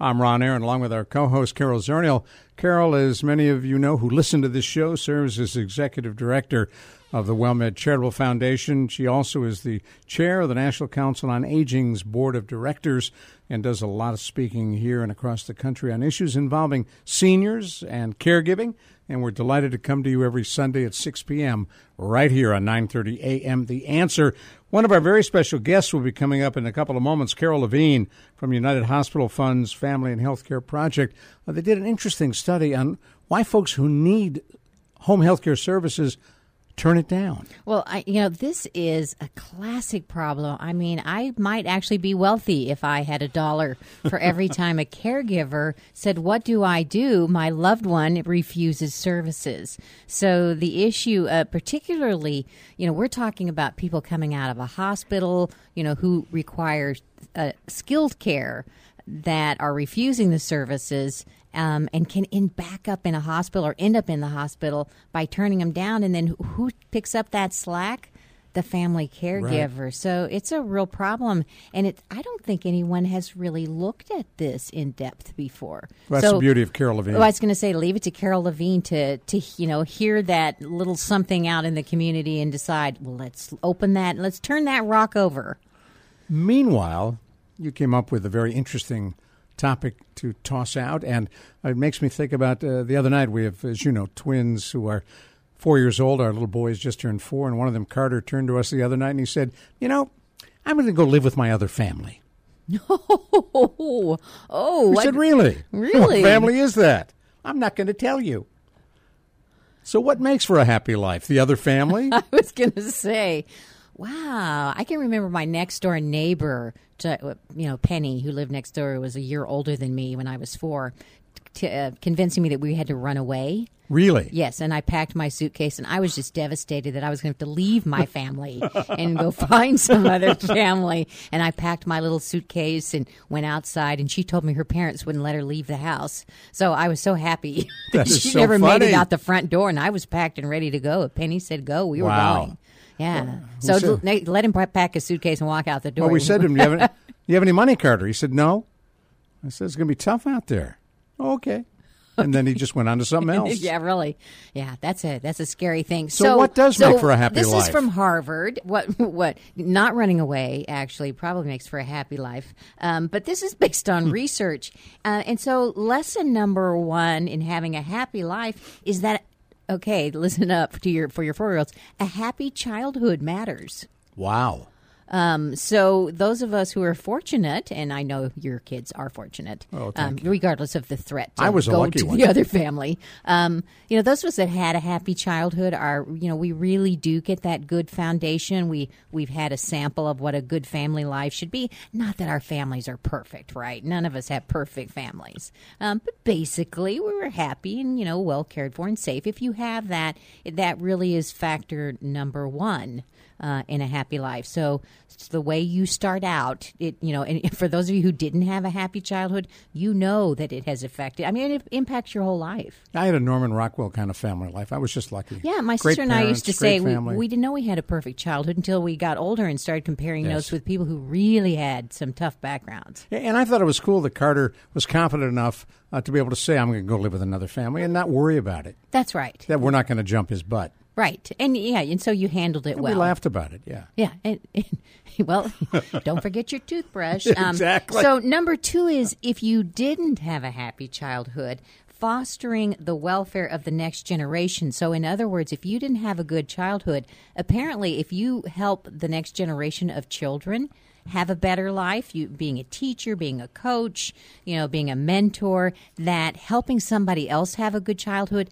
I'm Ron Aaron, along with our co-host Carol Zernial. Carol, as many of you know who listen to this show, serves as executive director of the WellMed Charitable Foundation. She also is the chair of the National Council on Aging's board of directors and does a lot of speaking here and across the country on issues involving seniors and caregiving. And we're delighted to come to you every Sunday at 6 p.m. right here on 9:30 a.m. The Answer. One of our very special guests will be coming up in a couple of moments. Carol Levine from United Hospital Fund's Family and Healthcare Project. Uh, they did an interesting study on why folks who need home healthcare services turn it down. Well, I, you know, this is a classic problem. I mean, I might actually be wealthy if I had a dollar for every time a caregiver said, What do I do? My loved one refuses services. So the issue, uh, particularly, you know, we're talking about people coming out of a hospital, you know, who require uh, skilled care that are refusing the services um, and can end back up in a hospital or end up in the hospital by turning them down. And then who picks up that slack? The family caregiver. Right. So it's a real problem, and it. I don't think anyone has really looked at this in depth before. Well, that's so, the beauty of Carol Levine. Well, I was going to say, leave it to Carol Levine to to you know hear that little something out in the community and decide. Well, let's open that. Let's turn that rock over. Meanwhile, you came up with a very interesting topic to toss out, and it makes me think about uh, the other night. We have, as you know, twins who are four years old. Our little boys just turned four, and one of them, Carter, turned to us the other night and he said, "You know, I'm going to go live with my other family." Oh, oh! What- said, "Really? Really? What family is that?" I'm not going to tell you. So, what makes for a happy life? The other family? I was going to say, wow, I can remember my next door neighbor, to, you know, Penny, who lived next door, was a year older than me when I was four, t- uh, convincing me that we had to run away. really? Yes, and I packed my suitcase, and I was just devastated that I was going to have to leave my family and go find some other family. And I packed my little suitcase and went outside, and she told me her parents wouldn't let her leave the house. So I was so happy that, That she so never made it out the front door, and I was packed and ready to go. Penny said go, we were going. Yeah. who so said- let him pack his suitcase and walk out the door. Well, we said to him, "Do you have any, you have any money, Carter?" He said, "No." I said, "It's going to be tough out there." "Oh, okay. And then he just went on to something else. yeah, really. Yeah, that's a that's a scary thing. So what does so make for a happy this life? is from Harvard. What what not running away actually probably makes for a happy life. Um, but this is based Hmm. on research, uh, and so lesson number one in having a happy life is that okay. Listen up to your for your four year olds. A happy childhood matters. Wow. Um, so those of us who are fortunate, and I know your kids are fortunate, Oh, um, regardless of the threat to I was a go lucky to one. the other family. Um, you know, those of us that had a happy childhood are, you know, we really do get that good foundation. We we've had a sample of what a good family life should be. Not that our families are perfect, right? None of us have perfect families, um, but basically we were happy and you know well cared for and safe. If you have that, that really is factor number one uh, in a happy life. So it's the way you start out, it you know, and for those of you who didn't have a happy childhood, you know that it has affected. I mean, it impacts your whole life. I had a Norman Rockwell kind of family life. I was just lucky. Yeah, my Great sister and I used to say we, we didn't know we had a perfect childhood until we got older and started comparing Yes. notes with people who really had some tough backgrounds. And I thought it was cool that Carter was confident enough uh, to be able to say, "I'm going to go live with another family," and not worry about it. That's right, That we're not going to jump his butt. Right, and yeah, and so you handled it And well. We laughed about it. Yeah. Yeah, and, and- well, don't forget your toothbrush. Um, Exactly. So number two is if you didn't have a happy childhood, fostering the welfare of the next generation. So in other words, if you didn't have a good childhood, apparently, if you help the next generation of children have a better life, you being a teacher, being a coach, you know, being a mentor, that helping somebody else have a good childhood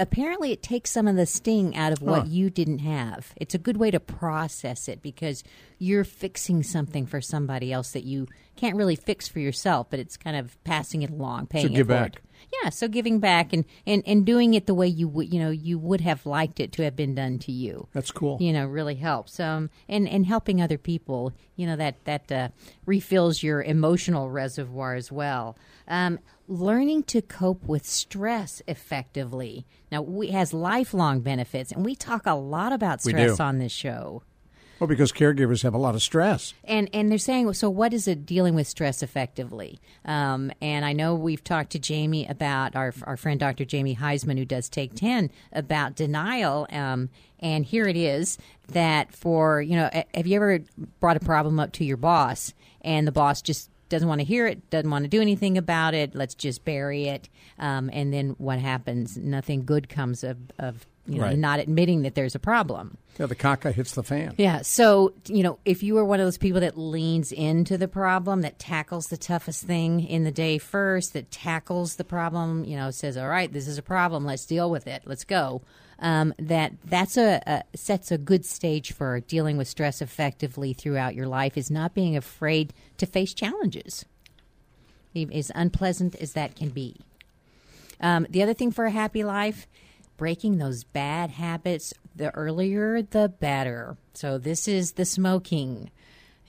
apparently it takes some of the sting out of what Huh. you didn't have. It's a good way to process it because you're fixing something for somebody else that you can't really fix for yourself, but it's kind of passing it along, paying it give back. Yeah, Yeah, so giving back and, and, and doing it the way you would, you know, you would have liked it to have been done to you. That's cool. You know, really helps. Um, and and helping other people, you know, that that uh, refills your emotional reservoir as well. Um, learning to cope with stress effectively. Now, we has lifelong benefits, and we talk a lot about stress on this show. Well, because caregivers have a lot of stress. And and they're saying, so what is it dealing with stress effectively? Um, and I know we've talked to Jamie about our our friend Dr. Jamie Huysman, who does Take Ten, about denial. Um, and here it is that for you know, have you ever brought a problem up to your boss, and the boss just doesn't want to hear it, doesn't want to do anything about it. Let's just bury it. Um, and then what happens? Nothing good comes of, of you know, Right. not admitting that there's a problem. Yeah, the caca hits the fan. Yeah. So, you know, if you are one of those people that leans into the problem, that tackles the toughest thing in the day first, that tackles the problem, you know, says, all right, this is a problem. Let's deal with it. Let's go. Um, that that's a, a sets a good stage for dealing with stress effectively throughout your life is not being afraid to face challenges, as unpleasant as that can be. Um, the other thing for a happy life, breaking those bad habits. The earlier, the better. So this is the smoking.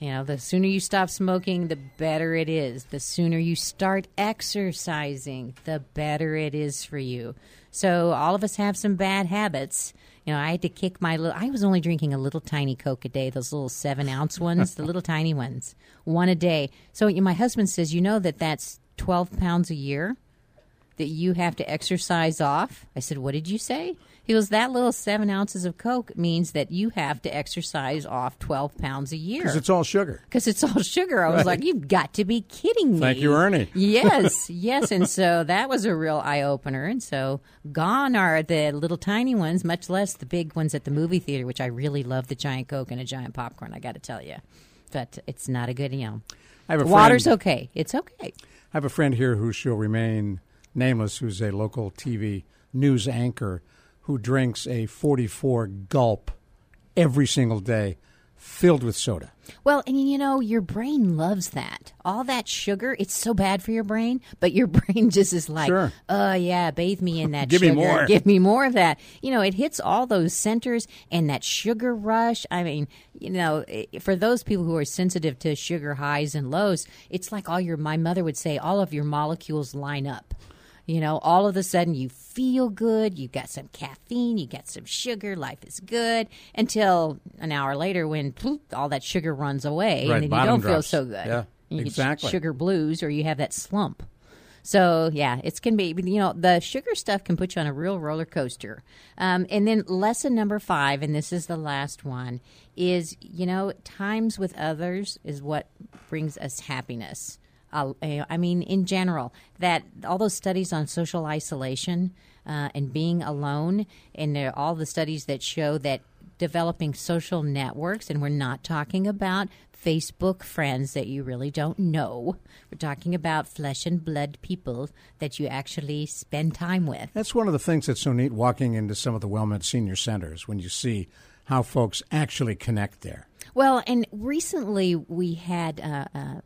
You know, the sooner you stop smoking, the better it is. The sooner you start exercising, the better it is for you. So all of us have some bad habits. You know, I had to kick my little. I was only drinking a little tiny Coke a day, those little seven ounce ones, the little tiny ones, one a day. So my husband says, you know that that's twelve pounds a year that you have to exercise off. I said, What did you say? He goes, That little seven ounces of Coke means that you have to exercise off 12 pounds a year. Because it's all sugar. Because it's all sugar. I was like, You've got to be kidding me. Thank you, Ernie. yes, yes. And so that was a real eye opener. And so gone are the little tiny ones, much less the big ones at the movie theater, which I really love the giant Coke and a giant popcorn, I got to tell you. But it's not a good, you know. I have a Water's friend, okay. It's okay. I have a friend here who shall remain nameless, who's a local TV news anchor who drinks a 44 gulp every single day, filled with soda. Well, and you know, your brain loves that. All that sugar, it's so bad for your brain, but your brain just is like, Sure. oh, yeah, bathe me in that Give me more." Give me more of that. You know, it hits all those centers and that sugar rush. I mean, you know, for those people who are sensitive to sugar highs and lows, it's like all your, my mother would say, all of your molecules line up. You know, all of a sudden you feel good, you got some caffeine, you got some sugar, life is good until an hour later when poof, all that sugar runs away Right, and then you don't feel so good. Yeah, you get exactly. sugar blues or you have that slump. So yeah, it's can be you know the sugar stuff can put you on a real roller coaster. Um, and then lesson number five, and this is the last one, is you know times with others is what brings us happiness. Uh, I mean, in general, that all those studies on social isolation uh, and being alone, and all the studies that show that developing social networks, and we're not talking about Facebook friends that you really don't know. We're talking about flesh and blood people that you actually spend time with. That's one of the things that's so neat walking into some of the WellMed senior centers when you see how folks actually connect there. Well, and recently we had uh, uh,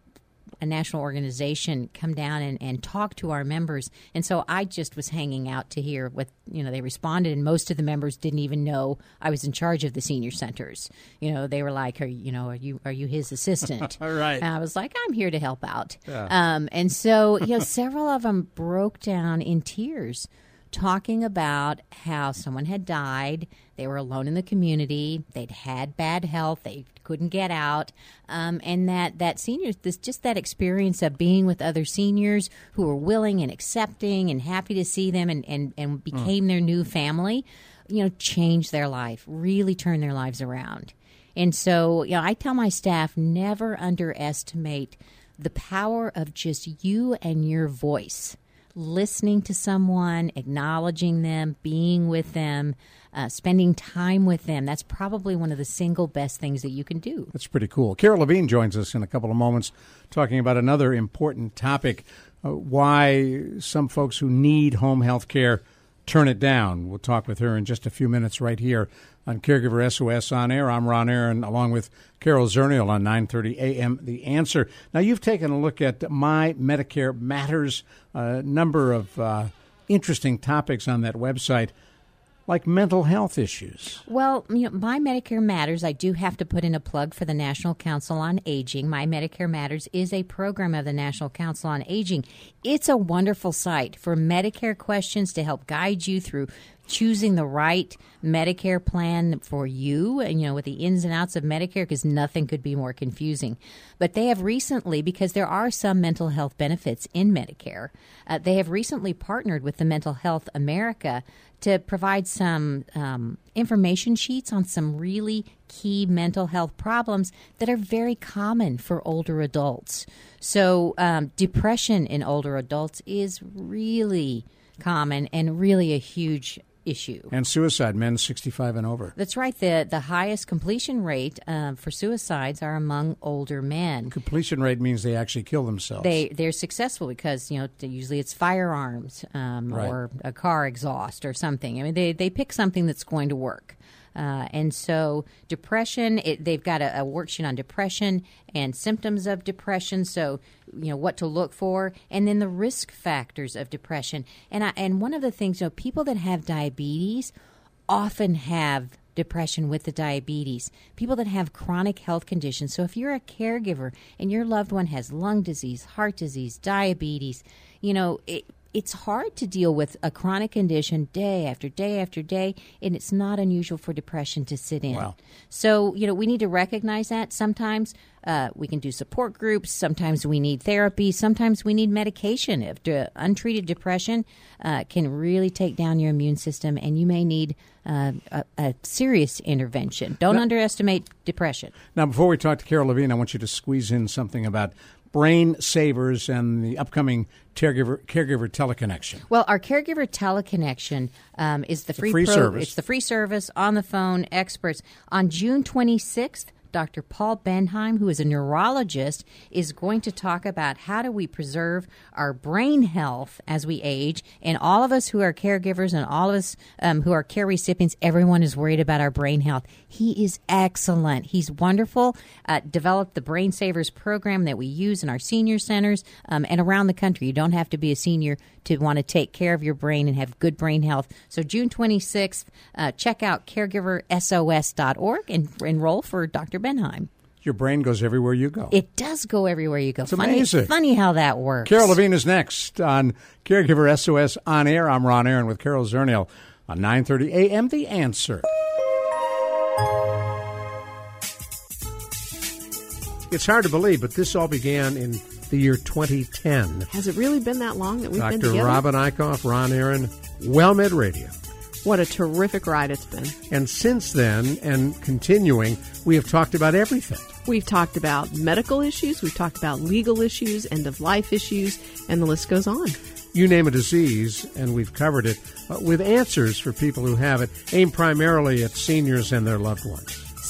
a national organization come down and, and talk to our members, and so I just was hanging out to hear what you know they responded, and most of the members didn't even know I was in charge of the senior centers. You know, they were like, "Are you know are you are you his assistant?" All right. And I was like, "I'm here to help out." Um, and so you know, several of them broke down in tears talking about how someone had died. They were alone in the community. They'd had bad health. They couldn't get out, um, and that that seniors, this just that experience of being with other seniors who were willing and accepting and happy to see them, and and and became their new family. You know, changed their life, really turned their lives around. And so, you know, I tell my staff never underestimate the power of just you and your voice listening to someone, acknowledging them, being with them, uh, spending time with them. That's probably one of the single best things that you can do. That's pretty cool. Carol Levine joins us in a couple of moments talking about another important topic uh, why some folks who need home health care turn it down. We'll talk with her in just a few minutes right here on Caregiver SOS on air. I'm Ron Aaron along with Carol Zernial on 9:30 a.m. The Answer. Now you've taken a look at My Medicare Matters, a number of uh, interesting topics on that website like mental health issues. Well, you know, My Medicare Matters, I do have to put in a plug for the National Council on Aging. My Medicare Matters is a program of the National Council on Aging. It's a wonderful site for Medicare questions to help guide you through choosing the right Medicare plan for you, and you know, with the ins and outs of Medicare, because nothing could be more confusing. But they have recently, because there are some mental health benefits in Medicare, uh, they have recently partnered with the Mental Health America to provide some um, information sheets on some really key mental health problems that are very common for older adults. So, um, depression in older adults is really common and really a huge issue. And suicide, men 65 and over. That's right. The the highest completion rate uh, for suicides are among older men. Completion rate means they actually kill themselves. They they're successful because you know usually it's firearms um, Right. or a car exhaust or something. I mean they they pick something that's going to work. Uh, and so, depression, it, they've got a, a worksheet on depression and symptoms of depression. So, you know, what to look for, and then the risk factors of depression. And I, and one of the things, you know, people that have diabetes often have depression with the diabetes. People that have chronic health conditions. So, if you're a caregiver and your loved one has lung disease, heart disease, diabetes, you know, it, it's hard to deal with a chronic condition day after day after day, and it's not unusual for depression to sit in. Wow. So, you know, we need to recognize that. Sometimes uh, we can do support groups. Sometimes we need therapy. Sometimes we need medication. If de- untreated depression uh, can really take down your immune system, and you may need uh, a, a serious intervention. Don't underestimate depression. Now, before we talk to Carol Levine, I want you to squeeze in something about brain savers and the upcoming caregiver caregiver teleconnection. Well, our caregiver teleconnection um, is the free, free service. It's the free service on the phone experts on June 26th. Dr. Paul Bendheim, who is a neurologist, is going to talk about how do we preserve our brain health as we age. And all of us who are caregivers and all of us um, who are care recipients, everyone is worried about our brain health. He is excellent. He's wonderful. Uh, developed the Brain Savers program that we use in our senior centers um, and around the country. You don't have to be a senior to want to take care of your brain and have good brain health. So June 26th, uh, check out caregiversos.org and enroll for Dr. Bendheim. Your brain goes everywhere you go. It does go everywhere you go. It's funny, amazing. funny how that works. Carol Levine is next on Caregiver SOS on air. I'm Ron Aaron with Carol Zernial on 9:30 a.m. The Answer. It's hard to believe, but this all began in the year 2010. Has it really been that long that we've been here? Dr. Robin Eichhoff, Ron Aaron, WellMed Radio. What a terrific ride it's been. And since then, and continuing, we have talked about everything. We've talked about medical issues, we've talked about legal issues, end of life issues, and the list goes on. You name a disease, and we've covered it uh, with answers for people who have it, aimed primarily at seniors and their loved ones.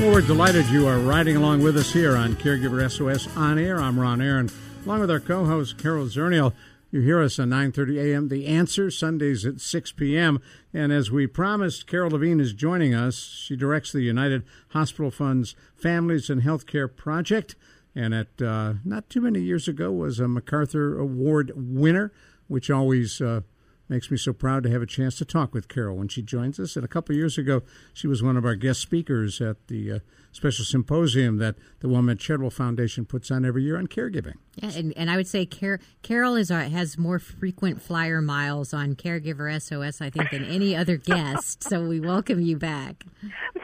Well, we're delighted you are riding along with us here on Caregiver SOS On Air. I'm Ron Aaron, along with our co-host Carol Zernial. You hear us on 9:30 a.m. The Answer Sundays at 6 p.m. And as we promised, Carol Levine is joining us. She directs the United Hospital Fund's Families and Healthcare Project, and at uh, not too many years ago was a MacArthur Award winner, which always uh, makes me so proud to have a chance to talk with Carol when she joins us. And a couple of years ago, she was one of our guest speakers at the uh, special symposium that the WellMed Charitable Foundation puts on every year on caregiving. Yeah, and, and I would say Car- Carol is our, has more frequent flyer miles on Caregiver SOS, I think, than any other guest. so we welcome you back.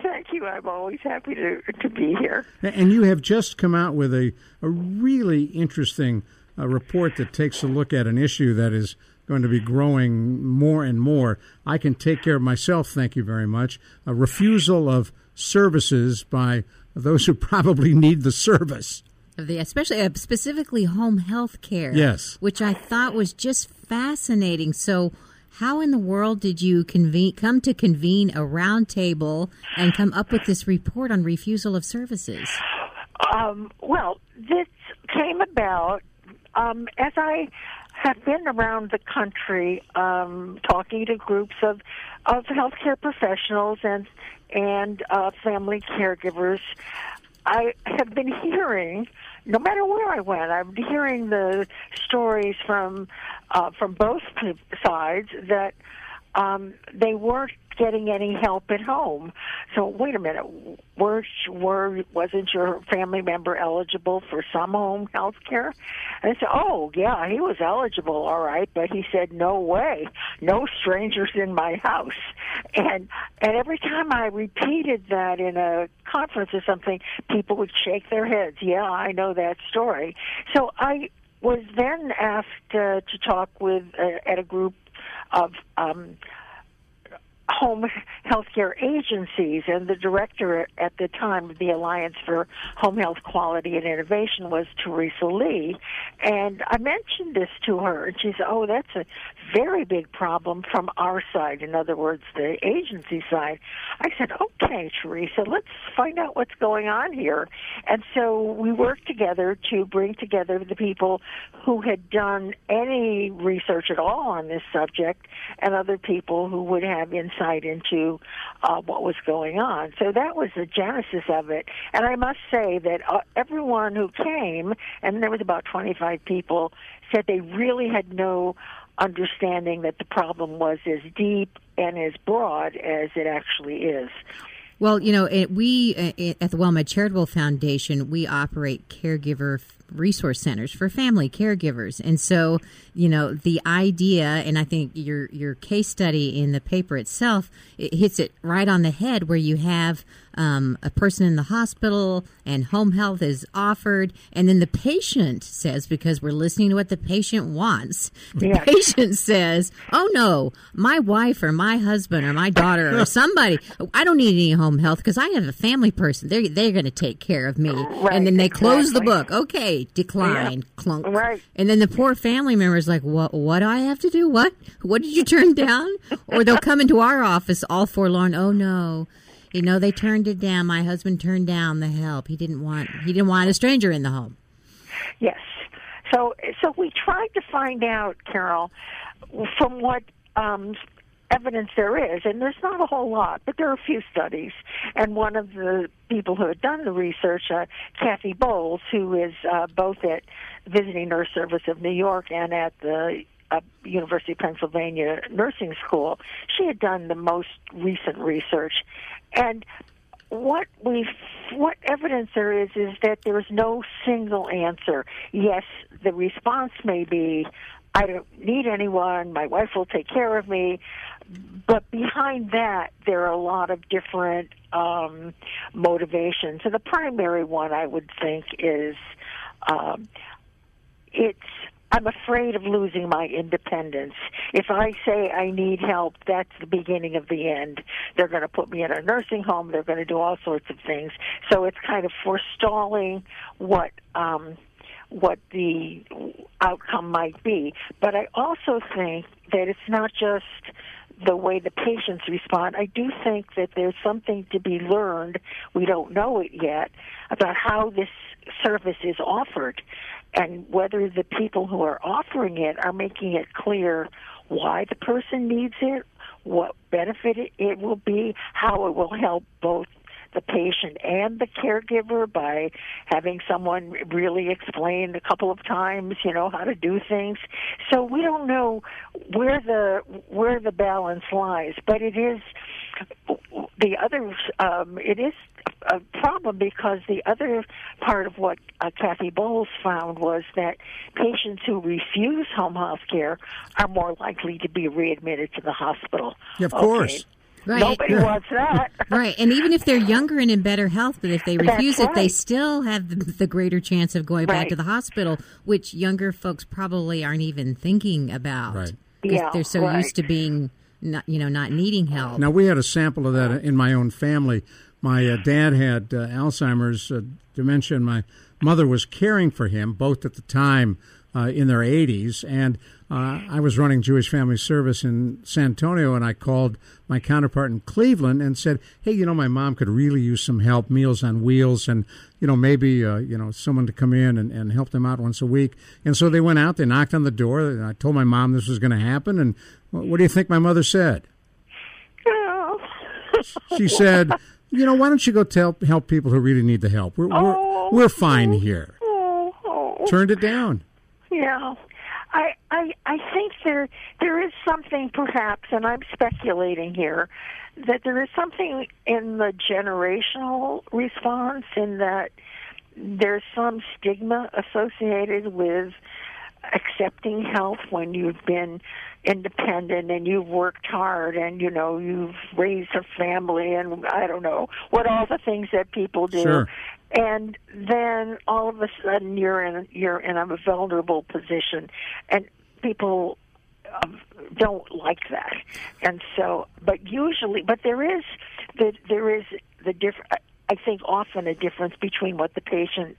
Thank you. I'm always happy to to be here. And you have just come out with a, a really interesting uh, report that takes a look at an issue that is going to be growing more and more. I can take care of myself, thank you very much. A refusal of services by those who probably need the service. The, especially uh, specifically home health care. Yes. Which I thought was just fascinating. So, how in the world did you convene, come to convene a roundtable and come up with this report on refusal of services? Um, well, this came about um, as I have been around the country um, talking to groups of of healthcare professionals and and uh, family caregivers. I have been hearing, no matter where I went, I'm hearing the stories from uh, from both sides that um, they weren't getting any help at home. So wait a minute, were were wasn't your family member eligible for some home health care? And I said, oh yeah, he was eligible, all right, but he said no way, no strangers in my house. And and every time I repeated that in a conference or something, people would shake their heads. Yeah, I know that story. So I was then asked uh, to talk with uh, at a group of um, home healthcare agencies, and the director at the time of the Alliance for Home Health Quality and Innovation was Teresa Lee. And I mentioned this to her, and she said, Oh, that's a very big problem from our side. In other words, the agency side. I said, Okay, Teresa, let's find out what's going on here. And so we worked together to bring together the people who had done any research at all on this subject and other people who would have insight into uh, what was going on. So that was the genesis of it. And I must say that uh, everyone who came, and there was about 25 people, said they really had no understanding that the problem was as deep and as broad as it actually is. Well, you know, it, we uh, at the WellMed Charitable Foundation, we operate caregiver resource centers for family caregivers. And so, you know, the idea, and I think your your case study in the paper itself it hits it right on the head, where you have um, a person in the hospital and home health is offered, and then the patient says, because we're listening to what the patient wants, the yes. patient says, "Oh no, my wife or my husband or my daughter or somebody, I don't need any home health because I have a family person. They're they're going to take care of me." Right, and then they exactly. close the book. Okay, decline, yeah. clunk. Right. And then the poor family member is like, "What? What do I have to do? What? What did you turn down?" or they'll come into our office all forlorn. Oh no. You know, they turned it down. My husband turned down the help. He didn't want he didn't want a stranger in the home. Yes. So so we tried to find out, Carol, from what um, evidence there is, and there's not a whole lot, but there are a few studies. And one of the people who had done the research, uh, Kathy Bowles, who is uh, both at Visiting Nurse Service of New York and at the uh, University of Pennsylvania Nursing School, she had done the most recent research, and what we what evidence there is is that there is no single answer. Yes, the response may be, I don't need anyone. My wife will take care of me. But behind that, there are a lot of different um, motivations. And the primary one, I would think, is um, it's I'm afraid of losing my independence. If I say I need help, that's the beginning of the end. They're going to put me in a nursing home. They're going to do all sorts of things. So it's kind of forestalling what um, what the outcome might be. But I also think that it's not just the way the patients respond. I do think that there's something to be learned. We don't know it yet about how this service is offered and whether the people who are offering it are making it clear why the person needs it, what benefit it will be, how it will help both the patient and the caregiver by having someone really explain a couple of times, you know, how to do things. So we don't know where the where the balance lies, but it is the other um, it is a problem because the other part of what uh, Kathy Bowles found was that patients who refuse home health care are more likely to be readmitted to the hospital. Yeah, of okay. course. Right. Nobody wants that. right. And even if they're younger and in better health, but if they refuse That's it, they still have the, the greater chance of going back to the hospital, which younger folks probably aren't even thinking about. Right. because Yeah, they're so right. used to being not you know not needing help. Now we had a sample of that in my own family. My uh, dad had uh, Alzheimer's, uh, dementia, and my mother was caring for him, both at the time uh, in their 80s. And uh, I was running Jewish Family Service in San Antonio, and I called my counterpart in Cleveland and said, "Hey, you know, my mom could really use some help, Meals on Wheels, and you know, maybe uh, you know someone to come in and, and help them out once a week." And so they went out, they knocked on the door, and I told my mom this was going to happen. And what do you think my mother said? Oh. She said, "You know, why don't you go tell help people who really need the help? We're Oh. we're, we're fine here." Oh, oh. Turned it down. Yeah. I, I I think there there is something perhaps and I'm speculating here that there is something in the generational response in that there's some stigma associated with accepting help when you've been independent and you've worked hard and you know you've raised a family and I don't know what all the things that people do Sure. and then all of a sudden you're in you're in a vulnerable position and people um, don't like that and so but usually but there is the there is the different I think often a difference between what the patient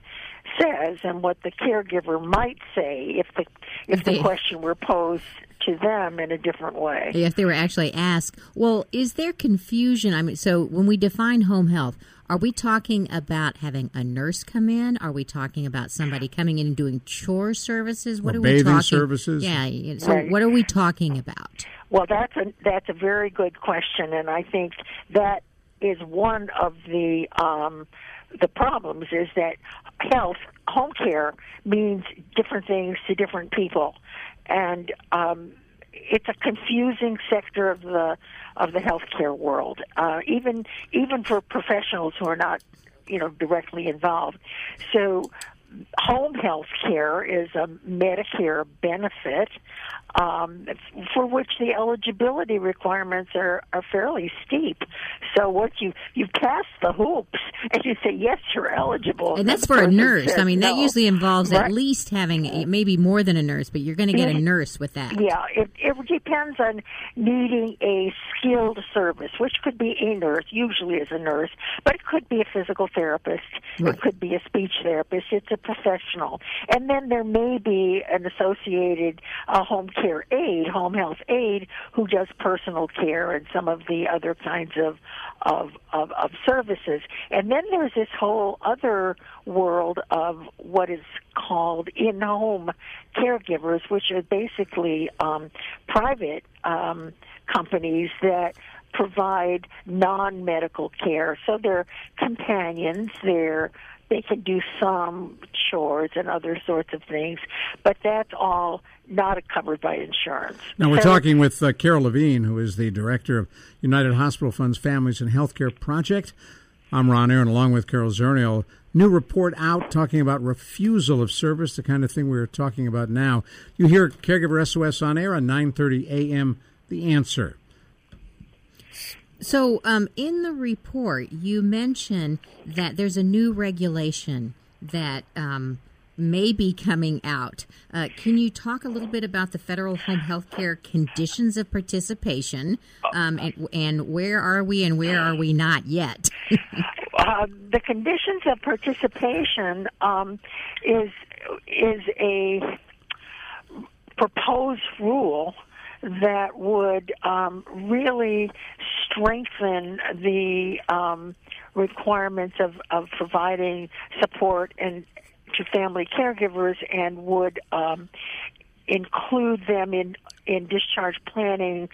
says and what the caregiver might say if the if the They- question were posed to them in a different way. if they were actually asked, well, is there confusion? I mean, so when we define home health, are we talking about having a nurse come in? Are we talking about somebody coming in and doing chore services? What Or are we talking? services? Yeah. yeah, So Right. what are we talking about? Well, that's a that's a very good question, and I think that is one of the um, the problems is that health home care means different things to different people, and um, it's a confusing sector of the of the healthcare world, uh, even even for professionals who are not you know directly involved. So home health care is a Medicare benefit um, for which the eligibility requirements are, are fairly steep. So once you you pass the hoops and you say yes, you're eligible, And that's for a nurse. says I mean, that usually involves at least having a, maybe more than a nurse, but you're going to get a nurse with that. Yeah, it, it depends on needing a skilled service, which could be a nurse, usually is a nurse, but it could be a physical therapist, Right. it could be a speech therapist, it's a professional. And then there may be an associated uh, home care aide, home health aide, who does personal care and some of the other kinds of, of, of, of services. And then there's this whole other world of what is called in-home caregivers, which are basically um, private um, companies that provide non-medical care. So they're companions. They're they can do some chores and other sorts of things, but that's all not covered by insurance. Now we're So- talking with uh, Carol Levine, who is the director of United Hospital Funds Families and Healthcare Project. I'm Ron Aaron, along with Carol Zernial. New report out talking about refusal of service, the kind of thing we are talking about now. You hear Caregiver SOS on air on 9:30 a.m. The answer. So, um, in the report, you mention that there's a new regulation that um, may be coming out. Uh, can you talk a little bit about the federal home health care conditions of participation, um, and, and where are we and where are we not yet? uh, the conditions of participation um, is is a proposed rule that would um, really strengthen the um, requirements of, of providing support and to family caregivers and would um, include them in in discharge planning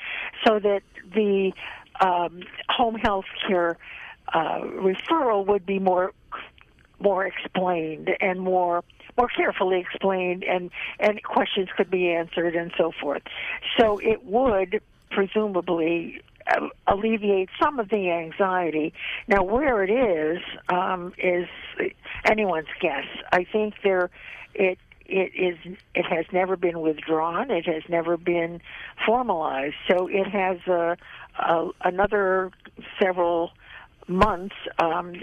so that the um, home health care uh, referral would be more more explained and more more carefully explained and and questions could be answered and so forth. So it would presumably uh, alleviate some of the anxiety. Now where it is um, is anyone's guess. I think there it it is it has never been withdrawn. It has never been formalized. So it has a, a another several months um,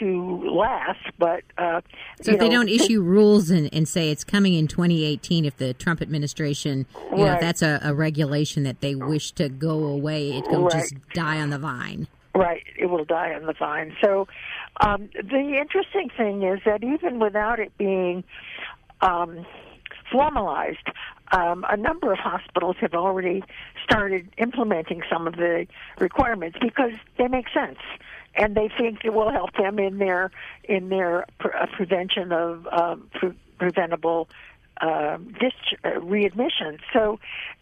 to last, but uh, so if know, they don't issue rules and, and say it's coming in 2018, if the Trump administration, you Right. if that's a, a regulation that they wish to go away, it will just die on the vine. Right, it will die on the vine. So, um, the interesting thing is that even without it being um, formalized, um, a number of hospitals have already started implementing some of the requirements because they make sense, and they think it will help them in their in their pre- uh, prevention of um, pre- preventable um, dis- uh, readmission. So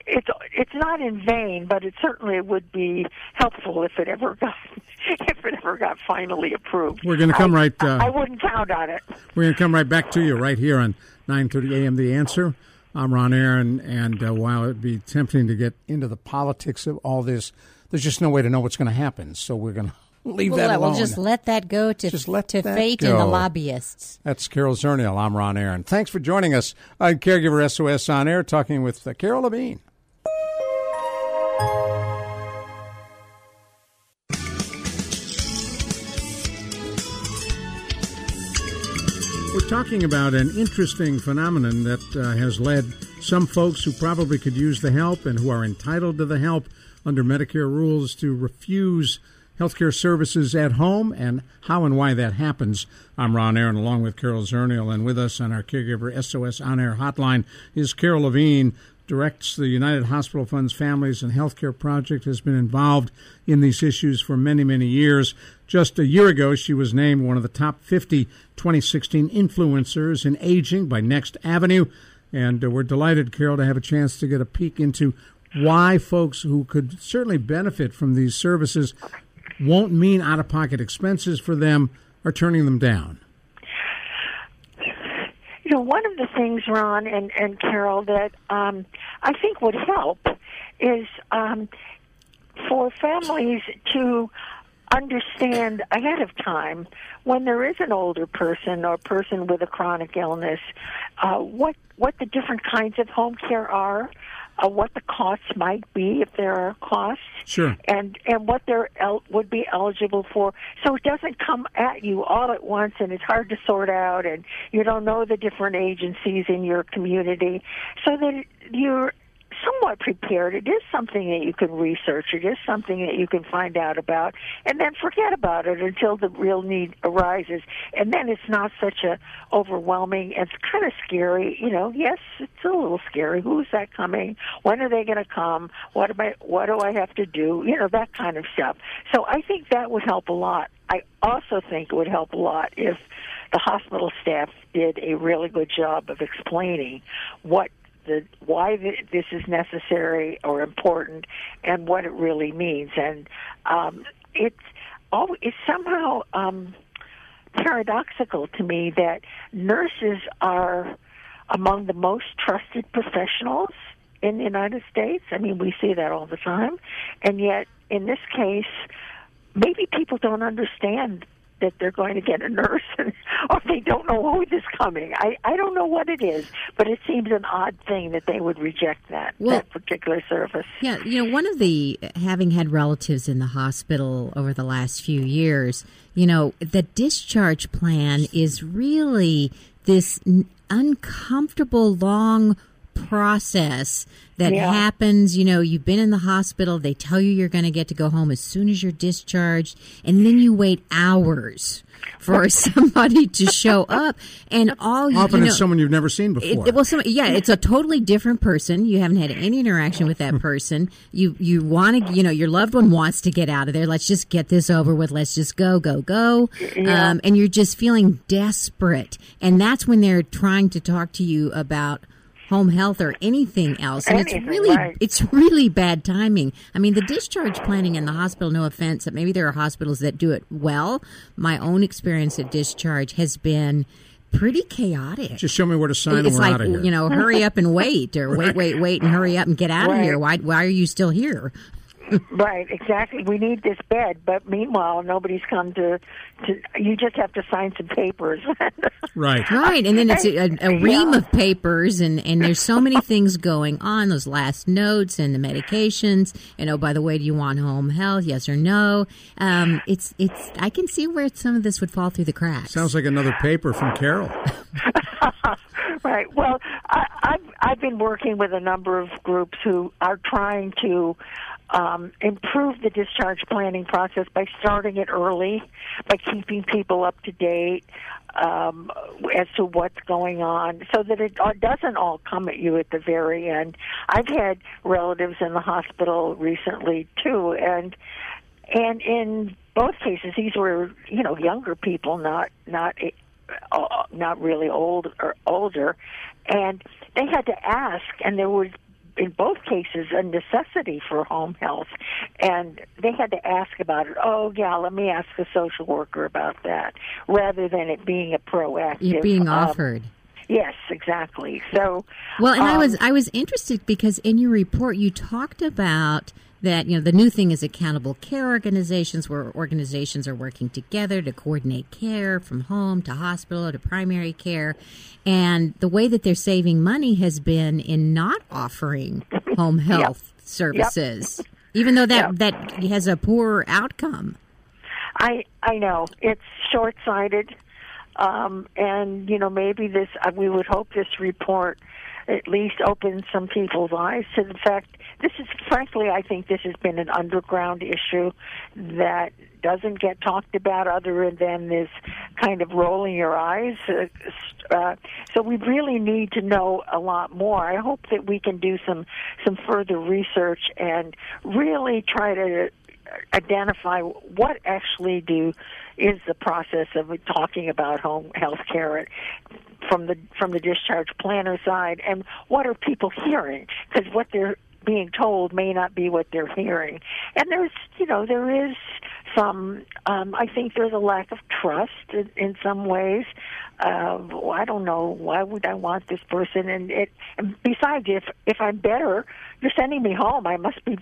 it's it's not in vain, but it certainly would be helpful if it ever got if it ever got finally approved. We're gonna come I- right, uh, I wouldn't count on it. We're going to come right back to you right here on 9:30 a.m. The Answer. I'm Ron Aaron, and uh, while it'd be tempting to get into the politics of all this, there's just no way to know what's going to happen. So we're going to leave We'll, that let- alone. we'll just let that go to, Just let to that fate and the lobbyists. That's Carol Zernial. I'm Ron Aaron. Thanks for joining us on Caregiver SOS on Air, talking with uh, Carol Levine. We're talking about an interesting phenomenon that uh, has led some folks who probably could use the help and who are entitled to the help under Medicare rules to refuse healthcare services at home and how and why that happens. I'm Ron Aaron along with Carol Zernial and with us on our Caregiver SOS on air hotline is Carol Levine, directs the United Hospital Funds Families and Healthcare Project, has been involved in these issues for many, many years. Just a year ago, she was named one of the top 50 2016 influencers in aging by Next Avenue. And uh, we're delighted, Carol, to have a chance to get a peek into why folks who could certainly benefit from these services won't mean out of pocket expenses for them are turning them down. You know, one of the things, Ron and, and Carol, that um, I think would help is um, for families to understand ahead of time when there is an older person or person with a chronic illness uh, what what the different kinds of home care are, uh, what the costs might be if there are costs, Sure. and and what they're el- would be eligible for. So it doesn't come at you all at once, and it's hard to sort out, and you don't know the different agencies in your community, so that you're somewhat prepared. It is something that you can research. It is something that you can find out about, and then forget about it until the real need arises. And then it's not such a overwhelming. It's kind of scary, you know. Yes, it's a little scary. Who's that coming? When are they going to come? What am I? What do I have to do? You know that kind of stuff. So I think that would help a lot. I also think it would help a lot if the hospital staff did a really good job of explaining what the why th- this is necessary or important and what it really means and um it's all it's somehow um paradoxical to me that nurses are among the most trusted professionals in the United States. I mean, we see that all the time. And yet, in this case, maybe people don't understand that they're going to get a nurse and, or they don't know who is coming. I, I don't know what it is, but it seems an odd thing that they would reject that, Well- that particular service. Yeah, you know, one of the having had relatives in the hospital over the last few years, you know, the discharge plan is really this n- uncomfortable long process that Yeah. happens, you know, you've been in the hospital, they tell you you're going to get to go home as soon as you're discharged, and then you wait hours for somebody to show up and all you, Often you know, it's someone you've never seen before. it, well, some, yeah, it's a totally different person. You haven't had any interaction with that person. You you want to, you know, your loved one wants to get out of there. Let's just get this over with. Let's just go, go, go. Um, and you're just feeling desperate, and that's when they're trying to talk to you about home health or anything else and Anything, it's really right. it's really bad timing i mean the discharge planning in the hospital no offense maybe there are hospitals that do it well my own experience at discharge has been pretty chaotic Just show me where to sign and it's we're like out of here. you know, hurry up and wait, or wait, wait, wait, and hurry up and get out of here. Why, why are you still here? Right, exactly. We need this bed, but meanwhile, nobody's come to. to you just have to sign some papers. right, right, and then it's a, a ream yeah. of papers, and and there's so many things going on. Those last notes and the medications, and oh, by the way, do you want home health? Yes or no? Um, it's it's. I can see where some of this would fall through the cracks. Sounds like another paper from Carol. right. Well, I, I've I've been working with a number of groups who are trying to um, improve the discharge planning process by starting it early, by keeping people up to date um, as to what's going on, so that it doesn't all come at you at the very end. I've had relatives in the hospital recently too, and and in both cases, these were you know younger people, not not uh, not really old or older, and they had to ask, and there was in both cases a necessity for home health. And they had to ask about it. Oh yeah let me ask the social worker about that rather than it being a proactive You're being um, offered. Yes exactly. So well and um, i was i was interested because in your report you talked about that you know the new thing is accountable care organizations where organizations are working together to coordinate care from home to hospital to primary care and the way that they're saving money has been in not offering home health yep. services yep. even though that yep. that has a poor outcome i i know it's short-sighted um, and you know maybe this uh, we would hope this report at least opens some people's eyes to the fact this is frankly I think this has been an underground issue that doesn't get talked about other than this kind of rolling your eyes. Uh, uh, so we really need to know a lot more. I hope that we can do some some further research and really try to identify what actually do is the process of talking about home health care from the from the discharge planner side and what are people hearing? Because what they're being told may not be what they're hearing. And there's you know there is some um i think there's a lack of trust in, in some ways. Uh i don't know why would i want this person? And it and besides if if i'm better you're sending me home. I must be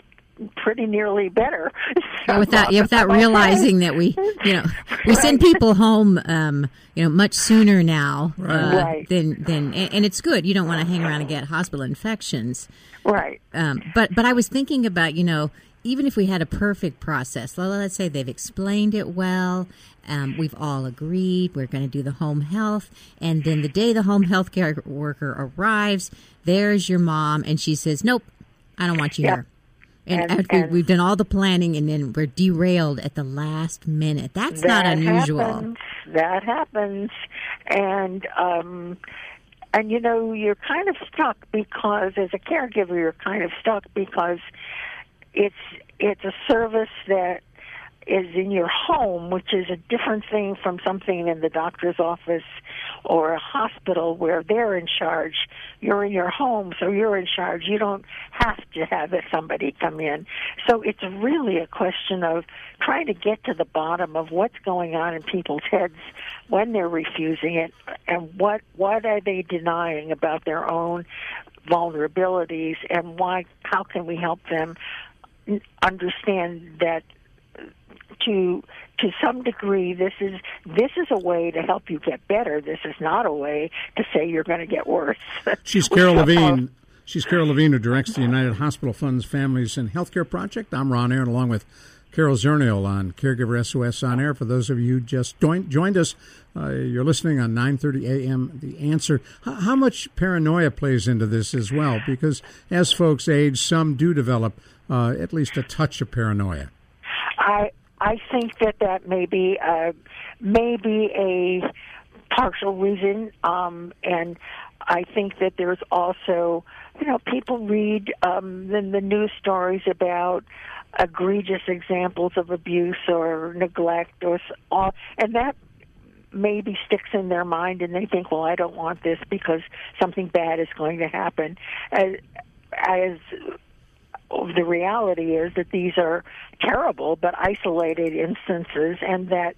pretty nearly better. So, without yeah, without realizing that we you know we send people home um, you know much sooner now uh, right. than than and it's good. You don't want to hang around and get hospital infections. Right. Um, but but I was thinking about you know even if we had a perfect process, let's say they've explained it well, um, we've all agreed we're going to do the home health, and then the day the home health care worker arrives, there's your mom, and she says, "Nope, I don't want you yep. here." And, and, and we, have done all the planning, and then we're derailed at the last minute. That's that not unusual. Happens. That happens, and um, and you know you're kind of stuck because as a caregiver you're kind of stuck because it's it's a service that is in your home, which is a different thing from something in the doctor's office or a hospital where they're in charge. You're in your home, so you're in charge. You don't have to have somebody come in. So it's really a question of trying to get to the bottom of what's going on in people's heads when they're refusing it and what what are they denying about their own vulnerabilities and why how can we help them understand that to to some degree this is this is a way to help you get better this is not a way to say you're going to get worse she's carol levine she's carol levine who directs the united hospital funds families and healthcare project i'm ron aaron along with carol zernial on caregiver sos on air for those of you just joined, joined us uh, you're listening on 9:30 a.m. The answer. How, how much paranoia plays into this as well? Because as folks age, some do develop uh, at least a touch of paranoia. I I think that that may be uh, maybe a partial reason, um, and I think that there's also, you know, people read um, the, the news stories about egregious examples of abuse or neglect, or all, and that maybe sticks in their mind, and they think, well, I don't want this because something bad is going to happen. As, as the reality is that these are terrible but isolated instances, and that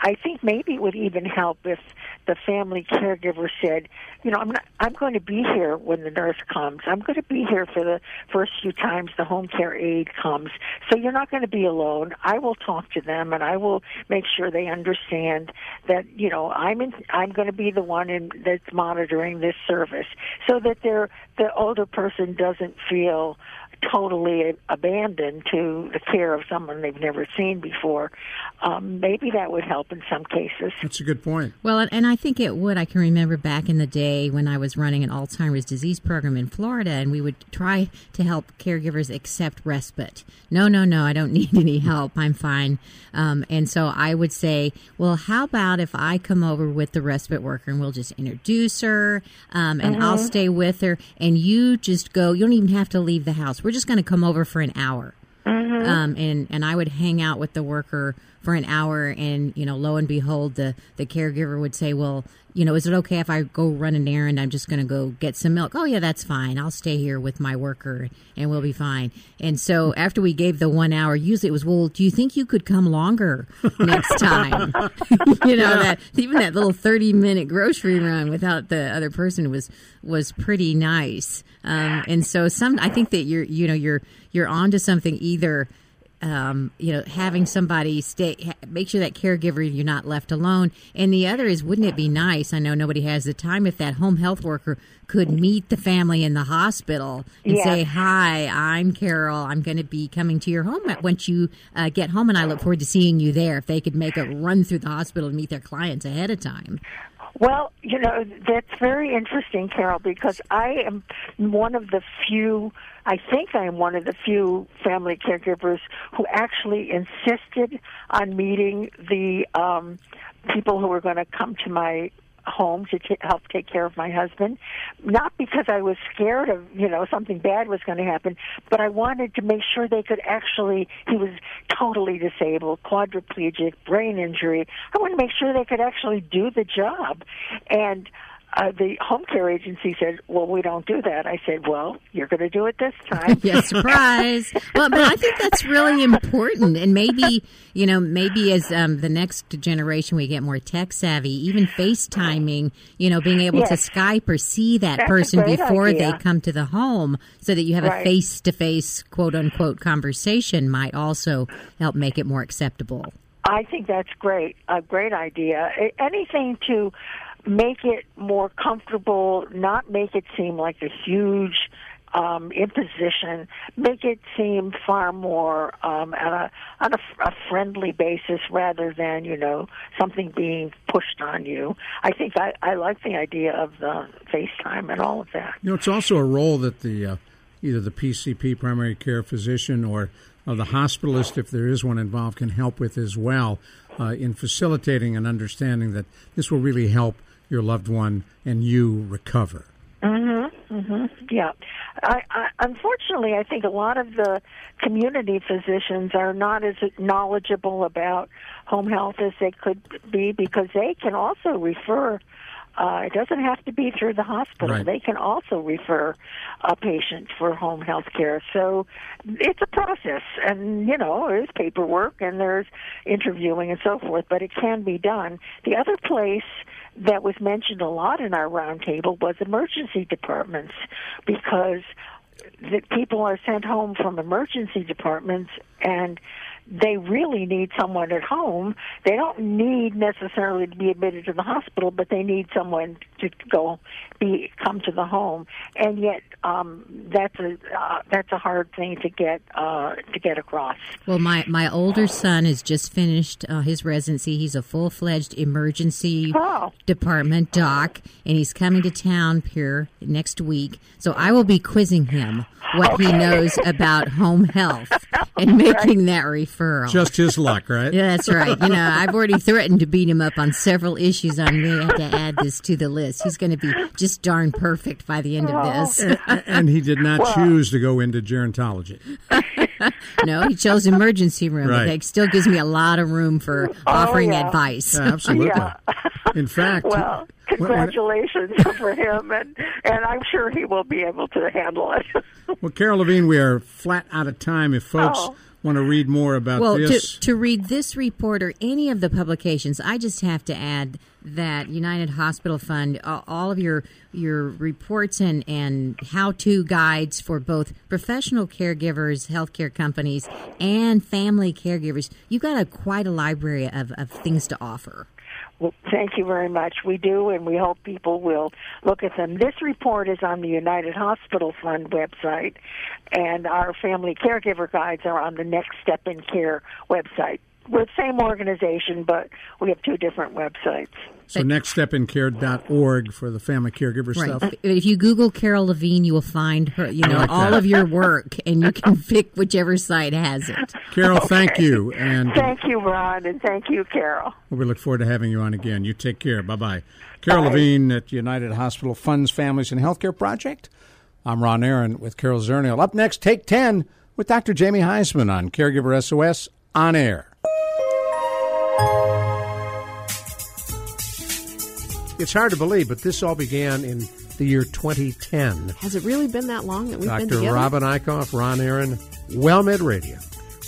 I think maybe it would even help if the family caregiver said, you know, I'm not, I'm going to be here when the nurse comes. I'm going to be here for the first few times the home care aide comes. So you're not going to be alone. I will talk to them and I will make sure they understand that, you know, I'm in, I'm going to be the one in, that's monitoring this service so that they're, the older person doesn't feel totally abandoned to the care of someone they've never seen before. Um, maybe that would help in some cases. That's a good point. Well, and I think it would. I can remember back in the day when I was running an Alzheimer's disease program in Florida, and we would try to help caregivers accept respite. No, no, no, I don't need any help. I'm fine. Um, and so I would say, well, how about if I come over with the respite worker and we'll just introduce her, um, and mm-hmm. I'll stay with her, and you just go. You don't even have to leave the house we're just going to come over for an hour. Mm-hmm. Um, and and I would hang out with the worker for an hour, and you know, lo and behold, the the caregiver would say, "Well, you know, is it okay if I go run an errand? I'm just going to go get some milk." Oh yeah, that's fine. I'll stay here with my worker, and we'll be fine. And so after we gave the one hour, usually it was, "Well, do you think you could come longer next time?" you know that even that little thirty minute grocery run without the other person was was pretty nice. Um, and so some, I think that you're you know you're you're onto something either um, you know, having somebody stay, make sure that caregiver you're not left alone. And the other is, wouldn't it be nice? I know nobody has the time if that home health worker could meet the family in the hospital and yes. say, "Hi, I'm Carol. I'm going to be coming to your home once you uh, get home, and I look forward to seeing you there." If they could make a run through the hospital and meet their clients ahead of time. Well, you know, that's very interesting, Carol, because I am one of the few, I think I am one of the few family caregivers who actually insisted on meeting the um, people who were going to come to my home to t- help take care of my husband, not because I was scared of, you know, something bad was going to happen, but I wanted to make sure they could actually, he was totally disabled, quadriplegic, brain injury. I wanted to make sure they could actually do the job. And uh, the home care agency said, "Well, we don't do that." I said, "Well, you're going to do it this time." yeah, surprise. well, but I think that's really important, and maybe you know, maybe as um, the next generation we get more tech savvy, even FaceTiming, you know, being able yes. to Skype or see that that's person before idea. they come to the home, so that you have right. a face to face, quote unquote, conversation, might also help make it more acceptable. I think that's great. A great idea. Anything to make it more comfortable, not make it seem like a huge um, imposition, make it seem far more um, on a on a, a friendly basis rather than you know something being pushed on you. I think I, I like the idea of the FaceTime and all of that. You know, it's also a role that the uh, either the PCP, primary care physician, or uh, the hospitalist, if there is one involved, can help with as well uh, in facilitating and understanding that this will really help your loved one and you recover. Mm-hmm. Mm-hmm. Yeah. I, I, unfortunately, I think a lot of the community physicians are not as knowledgeable about home health as they could be because they can also refer uh, it doesn't have to be through the hospital. Right. They can also refer a patient for home health care. So it's a process, and you know, there's paperwork and there's interviewing and so forth, but it can be done. The other place that was mentioned a lot in our roundtable was emergency departments because the people are sent home from emergency departments and they really need someone at home. They don't need necessarily to be admitted to the hospital, but they need someone to go be come to the home. And yet, um, that's a uh, that's a hard thing to get uh, to get across. Well, my my older son has just finished uh, his residency. He's a full fledged emergency oh. department doc, and he's coming to town here next week. So I will be quizzing him what okay. he knows about home health and making that referral. Just his luck, right? Yeah, that's right. You know, I've already threatened to beat him up on several issues. I'm going to have to add this to the list. He's going to be just darn perfect by the end of this. and, and he did not choose to go into gerontology. no, he chose emergency room. Right. It still gives me a lot of room for oh, offering oh, yeah. advice. Yeah, absolutely. Yeah. In fact, well, congratulations for him, and and I'm sure he will be able to handle it. well, Carol Levine, we are flat out of time. If folks oh. Want to read more about well, this, to, to read this report or any of the publications, I just have to add that United Hospital Fund, all of your your reports and, and how to guides for both professional caregivers, healthcare companies, and family caregivers, you've got a quite a library of, of things to offer. Well, thank you very much. We do, and we hope people will look at them. This report is on the United Hospital Fund website, and our family caregiver guides are on the Next Step in Care website. We're the same organization, but we have two different websites. So nextstepincare.org for the family caregiver right. stuff. If you Google Carol Levine, you will find her. You know like all that. of your work, and you can pick whichever site has it. Carol, thank you, and Thank you, Ron, and thank you, Carol. we look forward to having you on again. You take care. Bye bye. Carol Bye. Levine at United Hospital Funds Families and Healthcare Project. I'm Ron Aaron with Carol Zernial. Up next, Take 10 with Dr. Jamie Huysman on Caregiver SOS on air. It's hard to believe, but this all began in the year 2010. Has it really been that long that we've been together? Dr. Robin Eichhoff, Ron Aaron, WellMed Radio.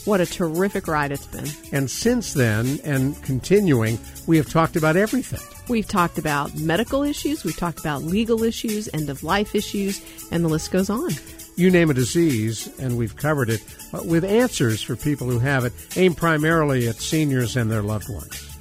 What a terrific ride it's been. And since then, and continuing, we have talked about everything. We've talked about medical issues, we've talked about legal issues, end of life issues, and the list goes on. You name a disease, and we've covered it with answers for people who have it, aimed primarily at seniors and their loved ones.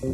Thank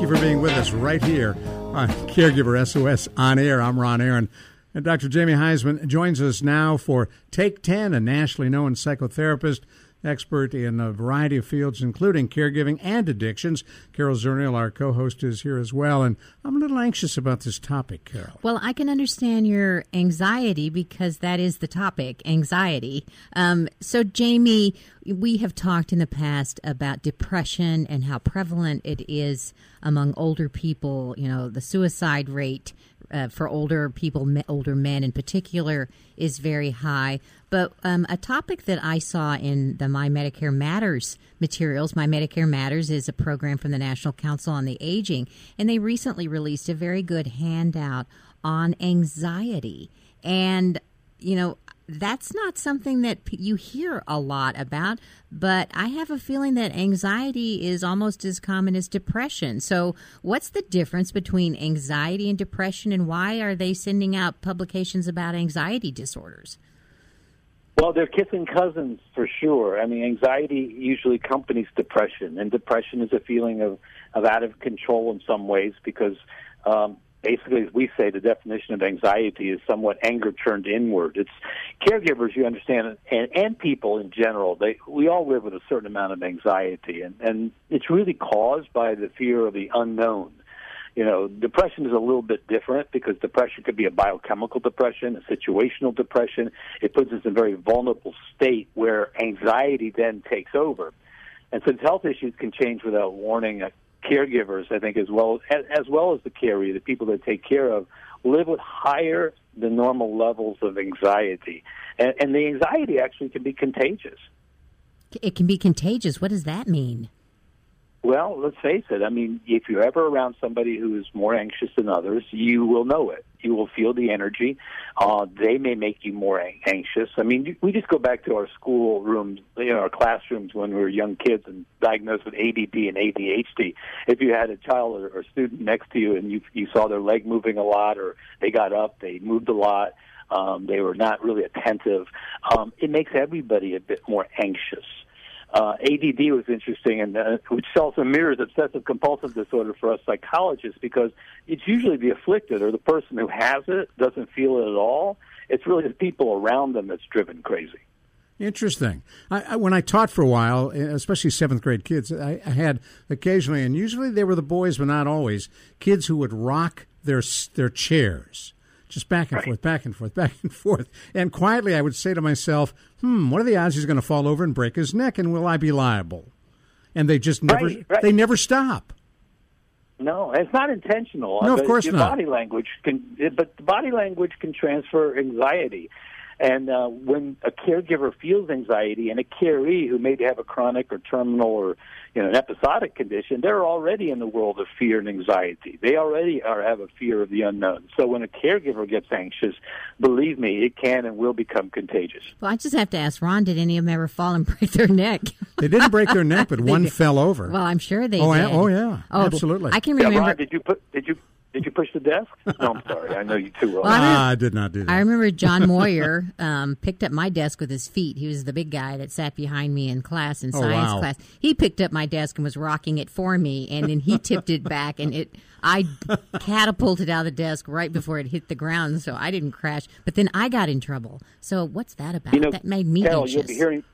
you for being with us right here on Caregiver SOS on air. I'm Ron Aaron. And Dr. Jamie Huysman joins us now for Take 10, a nationally known psychotherapist, expert in a variety of fields, including caregiving and addictions. Carol Zernial, our co host, is here as well. And I'm a little anxious about this topic, Carol. Well, I can understand your anxiety because that is the topic anxiety. Um, so, Jamie, we have talked in the past about depression and how prevalent it is among older people, you know, the suicide rate. Uh, for older people, older men in particular, is very high. But um, a topic that I saw in the My Medicare Matters materials, My Medicare Matters is a program from the National Council on the Aging, and they recently released a very good handout on anxiety. And, you know, that's not something that you hear a lot about, but I have a feeling that anxiety is almost as common as depression. So, what's the difference between anxiety and depression, and why are they sending out publications about anxiety disorders? Well, they're kissing cousins for sure. I mean, anxiety usually accompanies depression, and depression is a feeling of, of out of control in some ways because um, basically, as we say, the definition of anxiety is somewhat anger turned inward. It's caregivers, you understand, and, and people in general. They we all live with a certain amount of anxiety, and, and it's really caused by the fear of the unknown. You know, depression is a little bit different because depression could be a biochemical depression, a situational depression. It puts us in a very vulnerable state where anxiety then takes over. And since health issues can change without warning, uh, caregivers, I think, as well as, well as the carrier, the people that take care of, live with higher than normal levels of anxiety, and, and the anxiety actually can be contagious. It can be contagious. What does that mean? Well, let's face it. I mean, if you're ever around somebody who is more anxious than others, you will know it. You will feel the energy. Uh, they may make you more an- anxious. I mean, we just go back to our school rooms, you know, our classrooms when we were young kids and diagnosed with ADD and ADHD. If you had a child or, or student next to you and you you saw their leg moving a lot, or they got up, they moved a lot, um, they were not really attentive, um, it makes everybody a bit more anxious uh, ADD was interesting, and uh, which also mirrors obsessive compulsive disorder for us psychologists because it's usually the afflicted or the person who has it doesn't feel it at all. It's really the people around them that's driven crazy. Interesting. I, I, when I taught for a while, especially seventh grade kids, I, I had occasionally, and usually they were the boys, but not always, kids who would rock their their chairs, just back and Right. forth, back and forth, back and forth. And quietly, I would say to myself, "Hmm, what are the odds he's going to fall over and break his neck? And will I be liable?" And they just never Right, right. they never stop. No, it's not intentional. No, of course your not. Body language can, but the body language can transfer anxiety. And uh, when a caregiver feels anxiety, and a caree who may have a chronic or terminal or you know an episodic condition, they're already in the world of fear and anxiety. They already are have a fear of the unknown. So when a caregiver gets anxious, believe me, it can and will become contagious. Well, I just have to ask Ron, did any of them ever fall and break their neck? They didn't break their neck, but one did. fell over. well, I'm sure they Oh, did. yeah. Oh, yeah. Oh, Absolutely. I can Yeah, remember. Ron, did you put did you did you push the desk? No, I'm sorry. I know you too well. Well, I remember- I did not do that. I remember John Moyer um, picked up my desk with his feet. He was the big guy that sat behind me in class in Oh, science wow. class. He picked up my desk and was rocking it for me, and then he tipped it back, and it I catapulted out of the desk right before it hit the ground, so I didn't crash. But then I got in trouble. So what's that about? You know, that made me Carol, anxious. you'll be hearing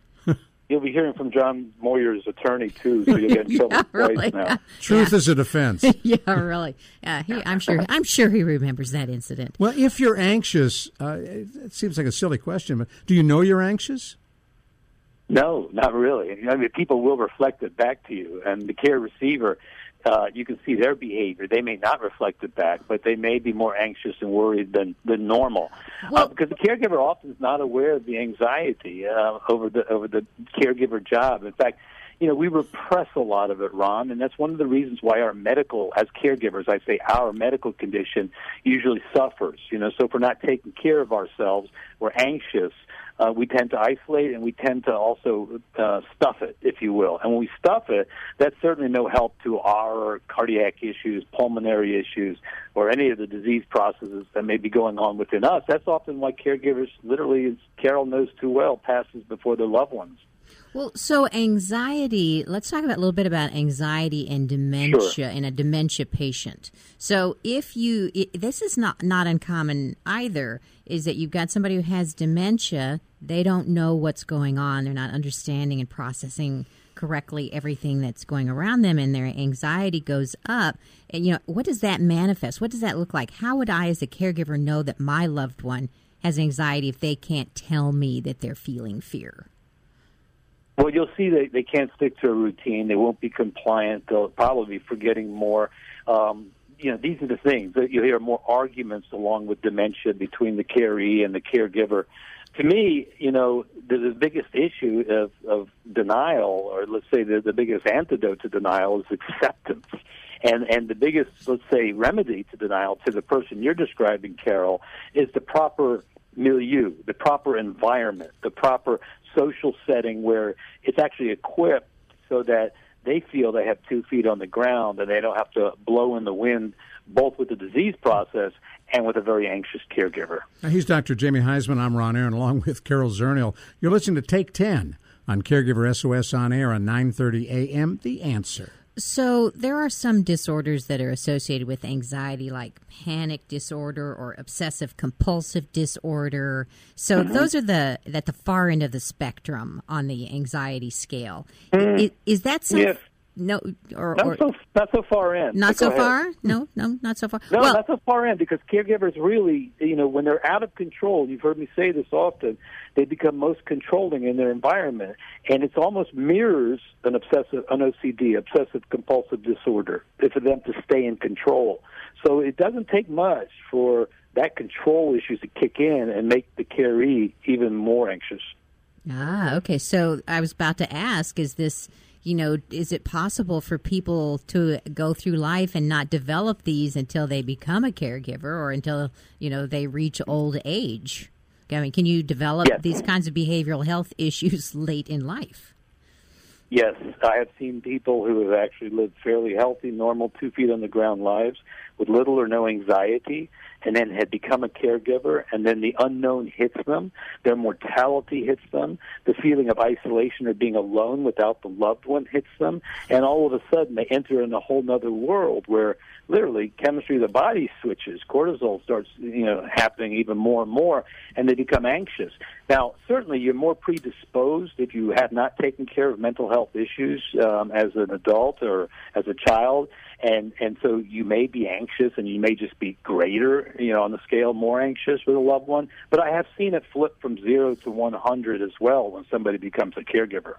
you'll be hearing from John Moyer's attorney too, so you'll get in trouble Yeah, twice really. now. Truth is a defense. yeah, really. Yeah, he, I'm sure. I'm sure he remembers that incident. well, if you're anxious, uh, it, it seems like a silly question, but do you know you're anxious? No, not really. I mean, people will reflect it back to you, and the care receiver, uh, you can see their behavior. They may not reflect it back, but they may be more anxious and worried than than normal, Well- uh, because the caregiver often is not aware of the anxiety uh, over the over the caregiver job. In fact. You know, we repress a lot of it, Ron, and that's one of the reasons why our medical, as caregivers, I say our medical condition usually suffers. You know, so if we're not taking care of ourselves, we're anxious, uh, we tend to isolate and we tend to also uh, stuff it, if you will. And when we stuff it, that's certainly no help to our cardiac issues, pulmonary issues, or any of the disease processes that may be going on within us. That's often why caregivers, literally, as Carol knows too well, passes before their loved ones. Well, so anxiety, let's talk about a little bit about anxiety and dementia in a dementia patient. So if you i this is not not uncommon either is that you've got somebody who has dementia, they don't know what's going on, they're not understanding and processing correctly everything that's going around them and their anxiety goes up. And you know, what does that manifest? What does that look like? How would I as a caregiver know that my loved one has anxiety if they can't tell me that they're feeling fear? Well, you'll see they, they can't stick to a routine. They won't be compliant. They'll probably be forgetting more. Um, you know, these are the things that you hear more arguments along with dementia between the caree and the caregiver. To me, you know, the, the biggest issue of, of denial, or let's say the, the biggest antidote to denial, is acceptance. And and the biggest, let's say, remedy to denial to the person you're describing, Carol, is the proper milieu, the proper environment, the proper social setting where it's actually equipped so that they feel they have two feet on the ground and they don't have to blow in the wind, both with the disease process and with a very anxious caregiver. Now, he's Dr. Jamie Huysman. I'm Ron Aaron, along with Carol Zernial. You're listening to Take 10 on Caregiver SOS on air on 9:30 a.m. The Answer. So there are some disorders that are associated with anxiety, like panic disorder or obsessive compulsive disorder. So Mm-hmm. those are the at the far end of the spectrum on the anxiety scale. Is, is that some? Mm. Yes. No, or, Not or so not so far in. not so ahead. far. No, no, not so far. No, well, not so far in because caregivers really, you know, when they're out of control, you've heard me say this often, they become most controlling in their environment, and it's almost mirrors an obsessive, an OCD, obsessive compulsive disorder, for them to stay in control. So it doesn't take much for that control issues to kick in and make the caree even more anxious. Ah, okay. So I was about to ask: Is this, you know, is it possible for people to go through life and not develop these until they become a caregiver or until you know they reach old age? I mean, can you develop Yes. these kinds of behavioral health issues late in life? Yes, I have seen people who have actually lived fairly healthy, normal, two feet on the ground lives with little or no anxiety, and then had become a caregiver, and then the unknown hits them, their mortality hits them, the feeling of isolation or being alone without the loved one hits them, and all of a sudden they enter in a whole other world where literally chemistry of the body switches, cortisol starts you know happening even more and more, and they become anxious. Now, certainly you're more predisposed if you have not taken care of mental health issues um, as an adult or as a child. And and so you may be anxious and you may just be greater you know on the scale more anxious with a loved one. But i have seen it flip from 0 to 100 as well when somebody becomes a caregiver.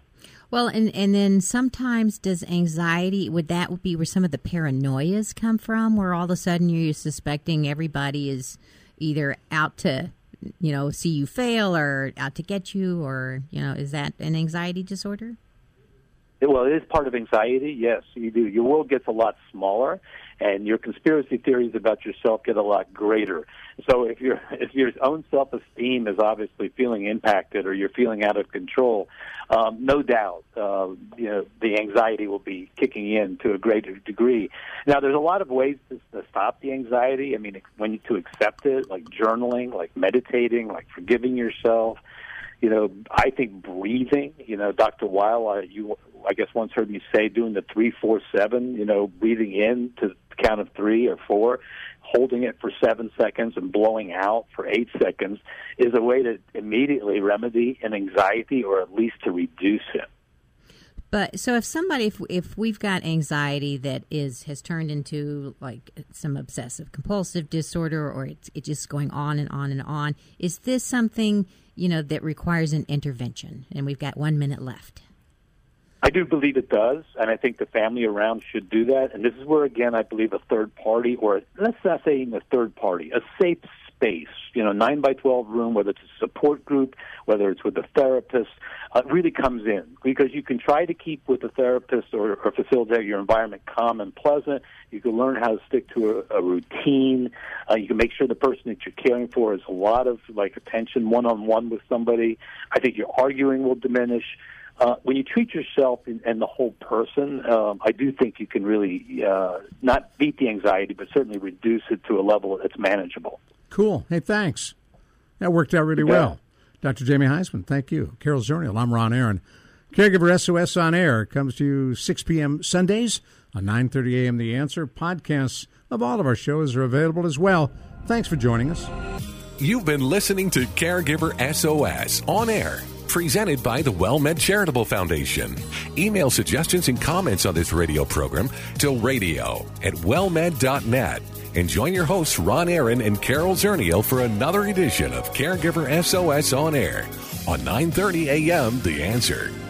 Well and and then sometimes does anxiety would that be where some of the paranoias come from where all of a sudden you're suspecting everybody is either out to you know see you fail or out to get you or you know is that an anxiety disorder well, it is part of anxiety. Yes, you do. Your world gets a lot smaller, and your conspiracy theories about yourself get a lot greater. So if your if your own self esteem is obviously feeling impacted, or you're feeling out of control, um, no doubt, uh, you know the anxiety will be kicking in to a greater degree. Now, there's a lot of ways to, to stop the anxiety. I mean, when you to accept it, like journaling, like meditating, like forgiving yourself you know, I think breathing, you know, Dr. Weil, uh, you, I guess once heard me say doing the three, four, seven, you know, breathing in to count of three or four, holding it for seven seconds and blowing out for eight seconds is a way to immediately remedy an anxiety or at least to reduce it. But so if somebody, if if we've got anxiety that is has turned into like some obsessive compulsive disorder, or it's it's just going on and on and on, is this something you know that requires an intervention? And we've got one minute left. I do believe it does, and I think the family around should do that. And this is where, again, I believe a third party, or let's not say even a third party, a safe space, you know, nine by twelve room, whether it's a support group, whether it's with a therapist, uh, really comes in because you can try to keep with a therapist or, or facilitate your environment calm and pleasant. You can learn how to stick to a, a routine. Uh, you can make sure the person that you're caring for has a lot of like attention one on one with somebody. I think your arguing will diminish. Uh, when you treat yourself and, and the whole person, um, I do think you can really uh, not beat the anxiety, but certainly reduce it to a level that's manageable. Cool. Hey, thanks. That worked out really well. Dr. Jamie Huysman, thank you. Carol Zernial, I'm Ron Aaron. Caregiver SOS on Air comes to you 6 p.m. Sundays on 9.30 a.m. The Answer. Podcasts of all of our shows are available as well. Thanks for joining us. You've been listening to Caregiver SOS on air presented by the WellMed Charitable Foundation. Email suggestions and comments on this radio program to radio at wellmed.net. And join your hosts, Ron Aaron and Carol Zernial, for another edition of Caregiver SOS on Air on 9.30 a.m. The Answer.